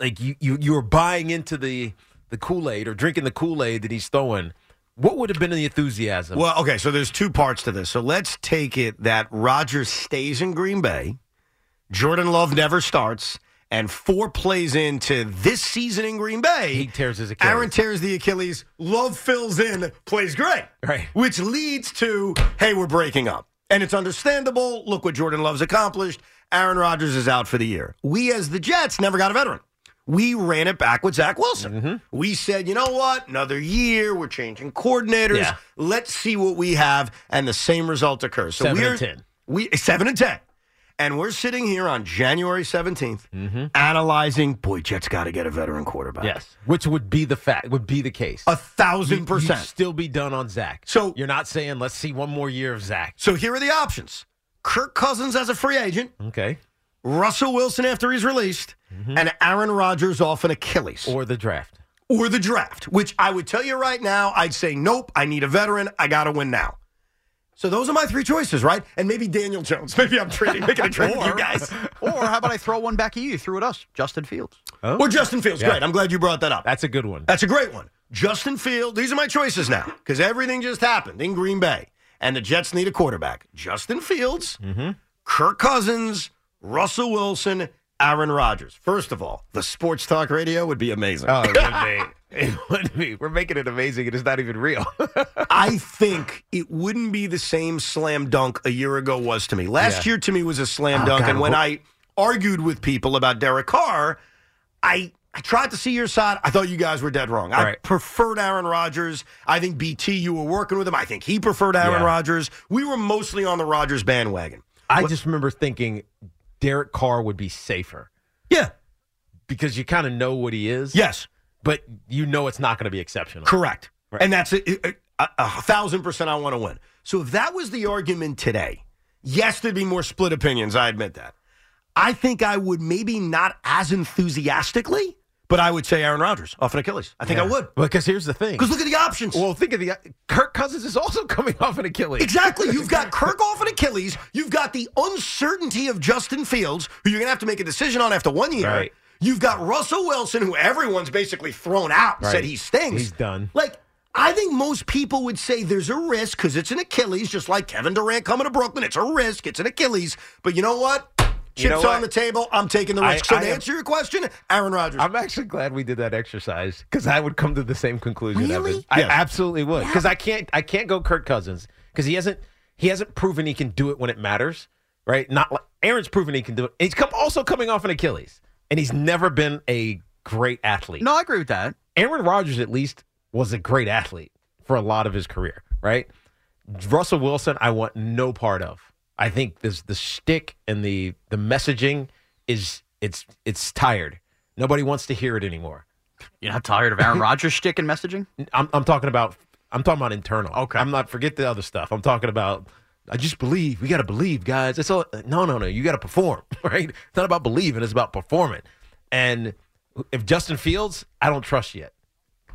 like you you you were buying into the the Kool Aid or drinking the Kool Aid that he's throwing, what would have been the enthusiasm? Well, okay, so there's two parts to this. So let's take it that Rodgers stays in Green Bay, Jordan Love never starts, and four plays into this season in Green Bay, He tears his Achilles. Aaron tears the Achilles. Love fills in, plays great. Right. Which leads to, hey, we're breaking up. And it's understandable. Look what Jordan Love's accomplished. Aaron Rodgers is out for the year. We, as the Jets, never got a veteran. We ran it back with Zach Wilson. Mm-hmm. We said, you know what? Another year. We're changing coordinators. Yeah. Let's see what we have. And the same result occurs. So Seven we're and 10. We seven and ten. And we're sitting here on January 17th Mm-hmm. analyzing, boy, Jets got to get a veteran quarterback. Yes, which would be the fact, would be the case. A thousand percent. still be done on Zach. So- you're not saying let's see one more year of Zach. So here are the options Kirk Cousins as a free agent, Okay, Russell Wilson after he's released, mm-hmm. and Aaron Rodgers off an Achilles. or the draft. or the draft, which I would tell you right now, I'd say, nope, I need a veteran. I got to win now. So those are my three choices, right? And maybe Daniel Jones. Maybe I'm trading, making a trade with you guys. or how about I throw one back at you? You threw at us, Justin Fields. Oh. Or Justin Fields. Yeah. Great. I'm glad you brought that up. That's a good one. That's a great one. Justin Field. These are my choices now because everything just happened in Green Bay, and the Jets need a quarterback. Justin Fields, mm-hmm. Kirk Cousins, Russell Wilson, Aaron Rodgers. First of all, the sports talk radio would be amazing. Oh, it would be. It would be. We're making it amazing. It is not even real. I think it wouldn't be the same slam dunk a year ago was to me. Last Yeah. year to me was a slam Oh, dunk, God, and when who- I argued with people about Derek Carr, I I tried to see your side. I thought you guys were dead wrong. I preferred Aaron Rodgers. I think BT, you were working with him. I think he preferred Aaron Yeah. Rodgers. We were mostly on the Rodgers bandwagon. I just remember thinking Derek Carr would be safer Yeah. because you kind of know what he is. Yes. but you know it's not going to be exceptional. Correct. Right. And that's a, a thousand percent I want to win. So if that was the argument today, yes, there'd be more split opinions. I admit that. I think I would maybe not as enthusiastically, but I would say Aaron Rodgers off an Achilles. I think I would. Because here's the thing. Because look at the options. Well, think of the Kirk Cousins is also coming off an Achilles. Exactly. You've got Kirk off an Achilles. You've got the uncertainty of Justin Fields, who you're going to have to make a decision on after one year. Right. You've got Russell Wilson, who everyone's basically thrown out Right. said he stinks. He's done. Like, I think most people would say there's a risk because it's an Achilles, just like Kevin Durant coming to Brooklyn. It's a risk. It's an Achilles. But you know what? Chips You know on the table. I'm taking the I- risk. so I to am- answer your question, Aaron Rodgers. I'm actually glad we did that exercise because I would come to the same conclusion. Really? Evan. I Yes. absolutely would because I can't. I can't go Kirk Cousins because he hasn't. He hasn't proven he can do it when it matters. Right? Not like Aaron's proven he can do it. He's come, also coming off an Achilles, and he's never been a great athlete. No, I agree with that. Aaron Rodgers at least was a great athlete for a lot of his career, right? Russell Wilson, I want no part of. I think this the shtick and the the messaging is it's it's tired. Nobody wants to hear it anymore. You're not tired of Aaron Rodgers shtick and messaging? I'm I'm talking about I'm talking about internal. Okay. I'm not forget the other stuff. I'm talking about I just believe. We got to believe, guys. It's all no, no, no. You got to perform, right? It's not about believing. It's about performing. And if Justin Fields, I don't trust yet.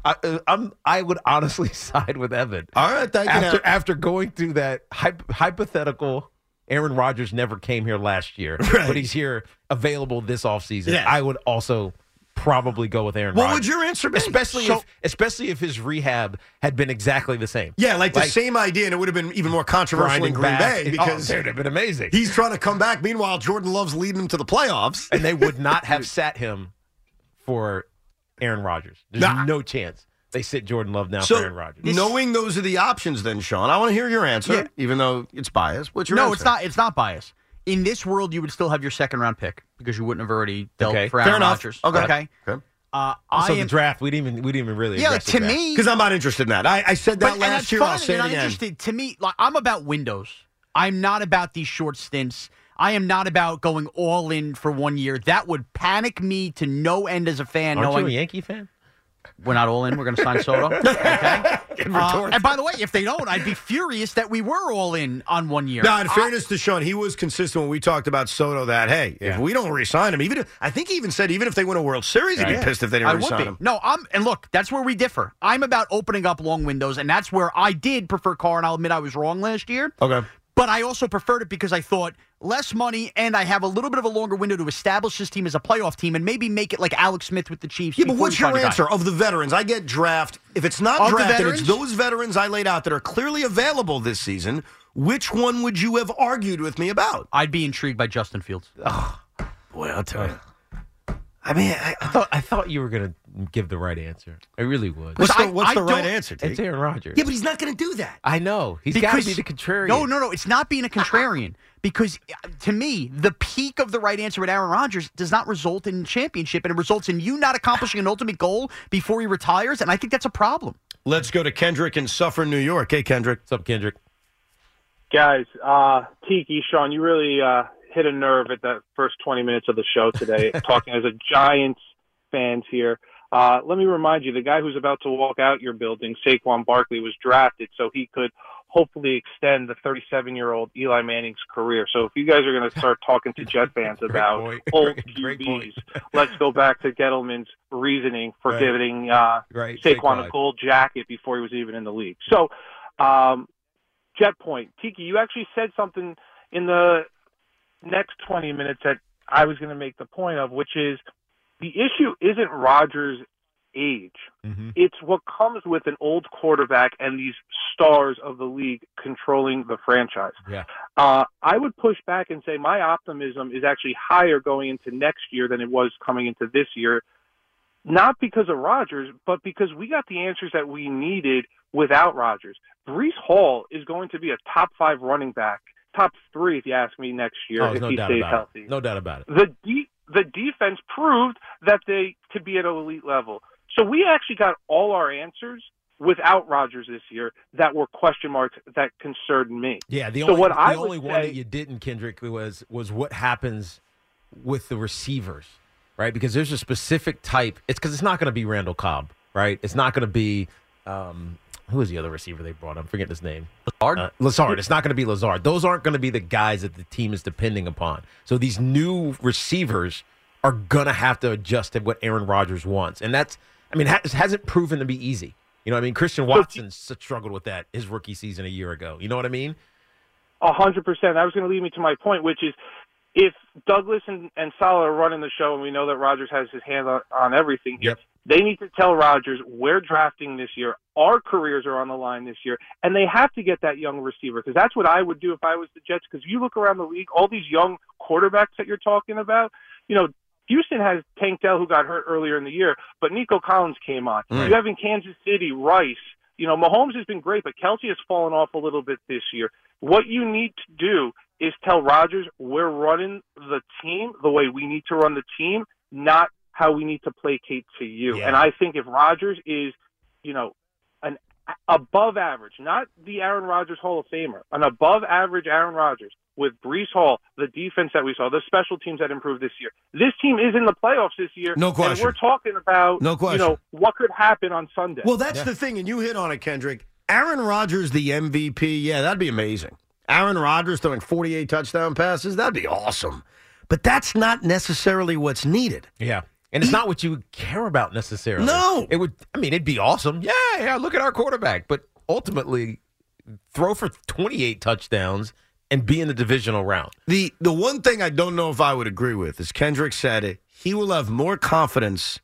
I, uh, I'm. I would honestly side with Evan. All right, thank you. After after going through that hyp- hypothetical, Aaron Rodgers never came here last year, Right. but he's here available this offseason. Yes. I would also probably go with Aaron What Rodgers. would your answer be? Especially So- if especially if his rehab had been exactly the same. Yeah, like, the same idea, and it would have been even more controversial in Green. Bay Oh, because it would have been amazing. he's trying to come back. Meanwhile, Jordan Love's leading him to the playoffs. and they would not have sat him for Aaron Rodgers. There's Nah. no chance they sit Jordan Love now So, for Aaron Rodgers. knowing those are the options, then Sean, I want to hear your answer, Yeah. even though it's biased. What's your no, answer? it's not. It's not bias. In this world, you would still have your second round pick because you wouldn't have already dealt Okay. for Fair Aaron enough. Rodgers. Okay. okay. Okay. Uh, Also, I the draft, we didn't even we didn't even really yeah, address the to draft. me, Because I'm not interested in that. I, I said that But- and last that's year. fine. I'll say You're it not again. interested. To me, like I'm about windows. I'm not about these short stints. I am not about going all in for one year. That would panic me to no end as a fan. Aren't knowing you a Yankee fan? We're not all in. We're going to sign Soto. okay. Uh, and by the way, if they don't, I'd be furious that we were all in on one year. Now, in I- fairness to Sean, he was consistent when we talked about Soto. That hey, if we don't re-sign him, even if, I think he even said even if they win a World Series, he'd be pissed if they didn't I would be. him. No, I'm and look, that's where we differ. I'm about opening up long windows, and that's where I did prefer Carr, and I'll admit I was wrong last year. Okay. But I also preferred it because I thought less money, and I have a little bit of a longer window to establish this team as a playoff team, and maybe make it like Alex Smith with the Chiefs. Yeah, but what's your find a guy. answer of the veterans? I get draft. If it's not Of draft, it's those veterans I laid out that are clearly available this season. Which one would you have argued with me about? I'd be intrigued by Justin Fields. Oh, Boy, I'll tell you. I mean, I, I thought I thought you were gonna give the right answer. I really would. what's the, what's I the right answer? T? It's Aaron Rodgers. Yeah, but he's not going to do that. I know he's got to be the contrarian. No, no, no. It's not being a contrarian because uh, to me, the peak of the right answer with Aaron Rodgers does not result in championship, and it results in you not accomplishing an ultimate goal before he retires, and I think that's a problem. Let's go to Kendrick in Suffern, New York. Hey, Kendrick. What's up, Kendrick? Guys, uh, Tiki, Sean, you really uh, hit a nerve at that first 20 minutes of the show today, talking as a Giants fans here. Uh, let me remind you, the guy who's about to walk out your building, Saquon Barkley, was drafted so he could hopefully extend the 37-year-old Eli Manning's career. So if you guys are going to start talking to Jet fans about point. old Great- QBs, let's go back to Gettleman's reasoning for Right. giving uh, Right, Saquon Saquon. a gold jacket before he was even in the league. So, um, Jet Point, Tiki, you actually said something in the next 20 minutes that I was going to make the point of, which is the issue isn't Rodgers' age. Mm-hmm. It's what comes with an old quarterback and these stars of the league controlling the franchise. Yeah. Uh, I would push back and say my optimism is actually higher going into next year than it was coming into this year. Not because of Rodgers, but because we got the answers that we needed without Rodgers. Breece Hall is going to be a top five running back, top three if you ask me next year Oh, if no he doubt stays about healthy. it. No doubt about it. The de- the defense proved that they could be at an elite level. So we actually got all our answers without Rodgers this year that were question marks that concerned me. Yeah, the So only what the I only one say- that you didn't, Kendrick, was was what happens with the receivers, right? Because there's a specific type. It's because it's not going to be Randall Cobb, right? It's not going to be um, who is the other receiver they brought? I'm forgetting his name. Lazard. Uh, Lazard. It's not going to be Lazard. Those aren't going to be the guys that the team is depending upon. So these new receivers are going to have to adjust to what Aaron Rodgers wants, and that's. I mean, ha- hasn't proven to be easy. You know, what I mean, Christian Watson struggled with that his rookie season a year ago. You know what I mean? A hundred percent. That was going to lead me to my point, which is if Douglas and, and Saleh are running the show, and we know that Rodgers has his hand on, on everything Yep. They need to tell Rodgers we're drafting this year. Our careers are on the line this year, and they have to get that young receiver because that's what I would do if I was the Jets. Because you look around the league, all these young quarterbacks that you're talking about, you know. Houston has Tank Dell, who got hurt earlier in the year, but Nico Collins came on. Right. You have in Kansas City Rice. You know, Mahomes has been great, but Kelce has fallen off a little bit this year. What you need to do is tell Rodgers we're running the team the way we need to run the team, not how we need to placate to you. Yeah. And I think if Rodgers is, you know, an above average, not the Aaron Rodgers Hall of Famer, an above average Aaron Rodgers with Breece Hall, the defense that we saw, the special teams that improved this year. This team is in the playoffs this year. No And question. we're talking about, No question. you know, what could happen on Sunday. Well, that's the thing, and you hit on it, Kendrick. Aaron Rodgers, the MVP, yeah, that'd be amazing. Aaron Rodgers throwing 48 touchdown passes, that'd be awesome. But that's not necessarily what's needed. Yeah. And it's not what you would care about necessarily. No. It would I mean, it'd be awesome. Yeah, yeah, look at our quarterback. But ultimately, throw for twenty eight touchdowns and be in the divisional round. The the one thing I don't know if I would agree with is Kendrick said it, he will have more confidence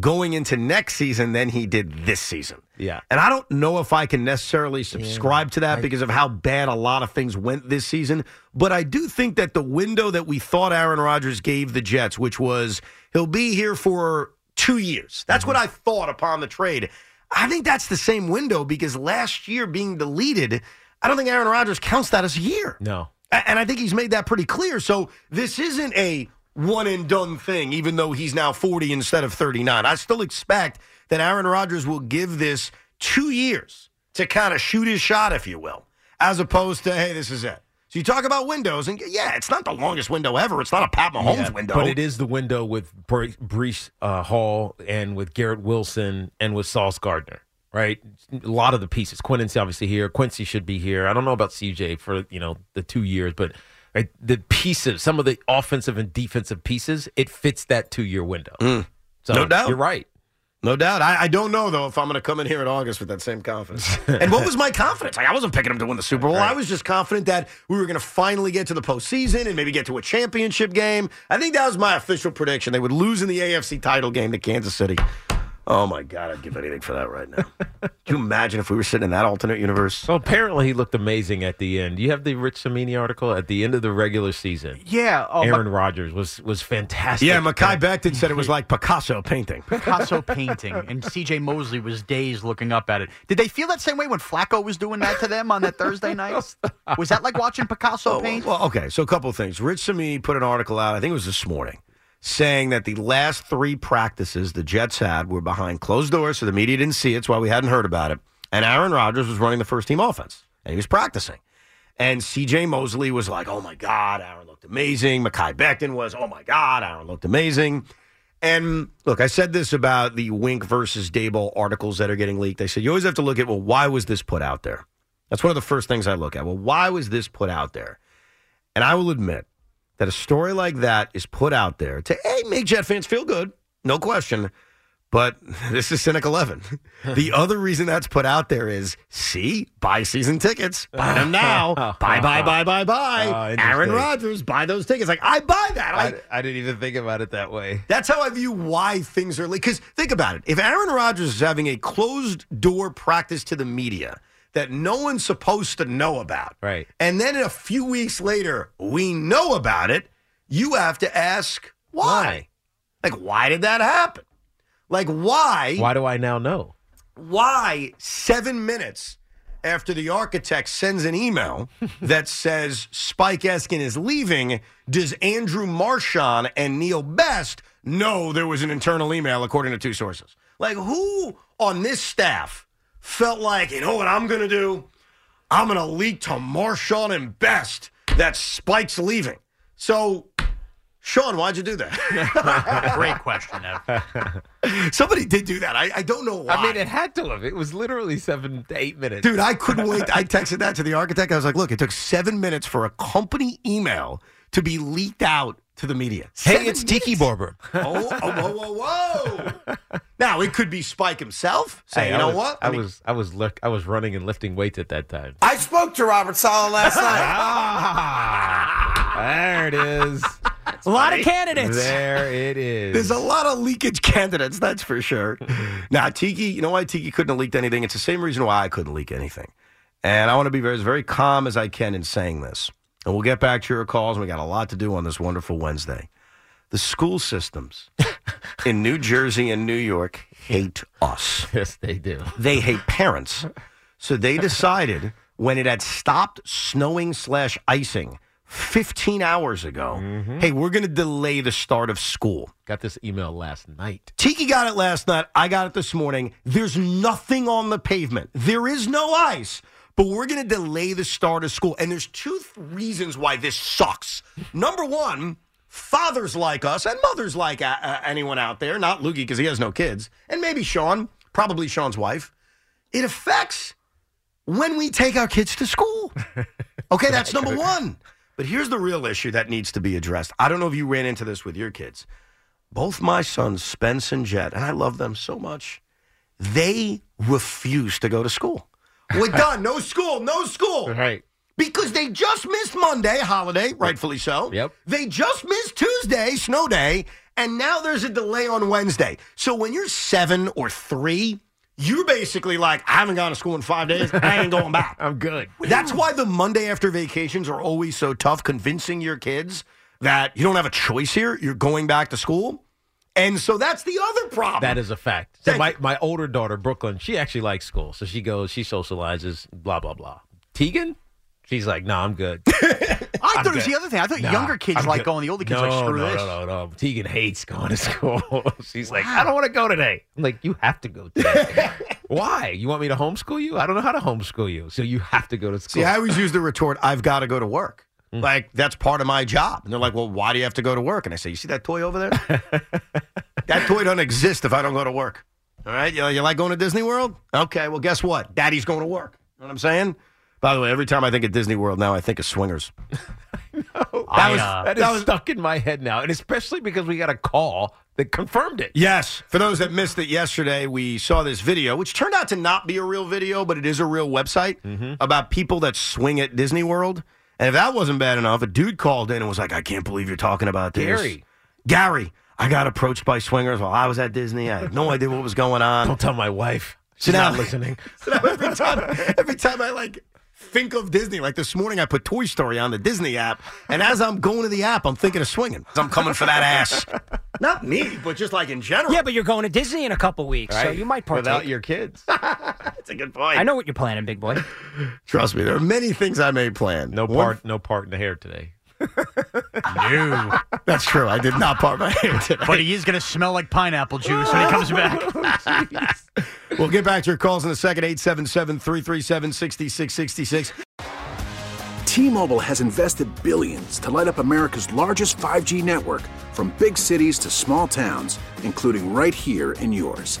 going into next season than he did this season. Yeah. And I don't know if I can necessarily subscribe to that because of how bad a lot of things went this season. But I do think that the window that we thought Aaron Rodgers gave the Jets, which was he'll be here for two years. That's what mm-hmm. I thought upon the trade. I think that's the same window because last year being deleted, I don't think Aaron Rodgers counts that as a year. No. And I think he's made that pretty clear. So this isn't a one and done thing, even though he's now 40 instead of 39. I still expect that Aaron Rodgers will give this two years to kind of shoot his shot, if you will, as opposed to, hey, this is it. So you talk about windows, and yeah, it's not the longest window ever. It's not a Pat Mahomes Yeah, window. But it is the window with Brees uh, Hall and with Garrett Wilson and with Sauce Gardner, right? A lot of the pieces. Quincy's obviously here. Quincy should be here. I don't know about CJ for you know the two years, but right, the pieces, some of the offensive and defensive pieces, it fits that two year window. So Mm. No doubt. you're right. No doubt. I, I don't know though if I'm going to come in here in August with that same confidence. and what was my confidence? Like I wasn't picking him to win the Super Bowl. I was just confident that we were going to finally get to the postseason and maybe get to a championship game. I think that was my official prediction. They would lose in the AFC title game to Kansas City. Oh my God, I'd give anything for that right now. Can you imagine if we were sitting in that alternate universe? Well, apparently he looked amazing at the end. You have the Rich Cimini article at the end of the regular season. Yeah, oh, Aaron Rodgers was was fantastic. Yeah, Mekhi Becton said it was like Picasso painting. Picasso painting, and C.J. Mosley was dazed looking up at it. Did they feel that same way when Flacco was doing that to them on that Thursday night? Was that like watching Picasso Oh, paint? Well, okay, so a couple of things. Rich Cimini put an article out, I think it was this morning, saying that the last three practices the Jets had were behind closed doors, so the media didn't see it. That's why we hadn't heard about it. And Aaron Rodgers was running the first team offense, and he was practicing. And CJ Mosley was like, oh my God, Aaron looked amazing. Mekhi Becton was, oh my God, Aaron looked amazing. And look, I said this about the Wink versus Daboll articles that are getting leaked. I said, you always have to look at, well, why was this put out there? That's one of the first things I look at. Well, why was this put out there? And I will admit that a story like that is put out there to A, make Jet fans feel good, no question. But this is Cynic 11. the other reason that's put out there is see, buy season tickets. Buy them now. buy, buy, buy, buy, buy. Oh. Aaron Rodgers, buy those tickets. Like, I buy that. I, I, didn't even think about it that way. that's how I view why things are leaked. Because think about it. If Aaron Rodgers is having a closed door practice to the media that no one's supposed to know about, Right. and then a few weeks later we know about it, you have to ask why. Like, why did that happen? Like, why? Why do I now know? Why seven minutes after the architect sends an email that says Spike Eskin is leaving, does Andrew Marchand and Neil Best know there was an internal email, according to two sources? Like, who on this staff felt like, you know what I'm going to do? I'm going to leak to Marchand and Best that Spike's leaving. So, Sean, why'd you do that? Great question, Ev. Somebody did do that. I, I don't know why. I mean, it had to have. It was literally seven to eight minutes. Dude, I couldn't wait. I texted that to the architect. I was like, look, it took seven minutes for a company email to be leaked out to the media. hey, Seven it's Tiki minutes? Barber. Oh, oh, whoa, whoa, whoa. now, it could be Spike himself Say, Hey, you I know was, what? I, mean, was I was look, I was running and lifting weights at that time. I spoke to Robert Saleh last night. Ah, there it is. a lot of candidates. There it is. There's a lot of leakage candidates, that's for sure. now, Tiki, you know why Tiki couldn't have leaked anything? It's the same reason why I couldn't leak anything. And I want to be very, as very calm as I can in saying this. And we'll get back to your calls, we got a lot to do on this wonderful Wednesday. The school systems in New Jersey and New York hate us. yes, they do. They hate parents. So they decided when it had stopped snowing slash icing 15 hours ago, mm-hmm. hey, we're going to delay the start of school. Got this email last night. Tiki got it last night. I got it this morning. There's nothing on the pavement. There is no ice. But we're going to delay the start of school. And there's two th- reasons why this sucks. Number one, fathers like us and mothers like uh, uh, anyone out there, not Loogie because he has no kids, and maybe Sean, probably Sean's wife. It affects when we take our kids to school. Okay, that's number one. But here's the real issue that needs to be addressed. I don't know if you ran into this with your kids. Both my sons, Spence and Jet, and I love them so much, they refuse to go to school. We're done. No school. No school. Right. Because they just missed Monday, holiday, rightfully so. Yep. They just missed Tuesday, snow day, and now there's a delay on Wednesday. So when you're seven or three, you're basically like, I haven't gone to school in five days. I ain't going back. I'm good. That's why the Monday after vacations are always so tough, convincing your kids that you don't have a choice here. You're going back to school. And so that's the other problem. That is a fact. So my, my older daughter, Brooklyn, she actually likes school. So she goes, she socializes, blah, blah, blah. Tegan, she's like, no, I'm good. I I'm thought it was good. the other thing. I thought Nah, younger kids I'm like good. going. The older kids no, like screw no, this. No, no, no. Tegan hates going to school. She's like, I don't want to go today. I'm like, you have to go today. Why? You want me to homeschool you? I don't know how to homeschool you. So you have to go to school. See, I always use the retort, I've got to go to work. Hmm. Like, that's part of my job. And they're like, well, why do you have to go to work? And I say, you see that toy over there? that toy doesn't exist if I don't go to work. All right? You, you like going to Disney World? Okay, well, guess what? Daddy's going to work. You know what I'm saying? By the way, every time I think of Disney World now, I think of swingers. that, I, was, uh, that is that was- stuck in my head now. And especially because we got a call that confirmed it. Yes. For those that missed it yesterday, we saw this video, which turned out to not be a real video, but it is a real website Mm-hmm. about people that swing at Disney World. And if that wasn't bad enough, a dude called in and was like, I can't believe you're talking about this. Gary. Gary, I got approached by swingers while I was at Disney. I had no idea what was going on. Don't tell my wife. So She's now- not listening. So now every time, every time I like think of Disney, like this morning, I put Toy Story on the Disney app, and as I'm going to the app, I'm thinking of swinging. I'm coming for that ass. Not me, but just like in general. Yeah, but you're going to Disney in a couple weeks, so you might partake. Without your kids. That's a good point. I know what you're planning, big boy. Trust me, there are many things I may plan. No One- part, no part in the hair today. No. That's true. I did not part my hair today. but he is going to smell like pineapple juice when he comes back. Oh, we'll get back to your calls in a second. 877 337 6666. T-Mobile has invested billions to light up America's largest 5G network from big cities to small towns, including right here in yours.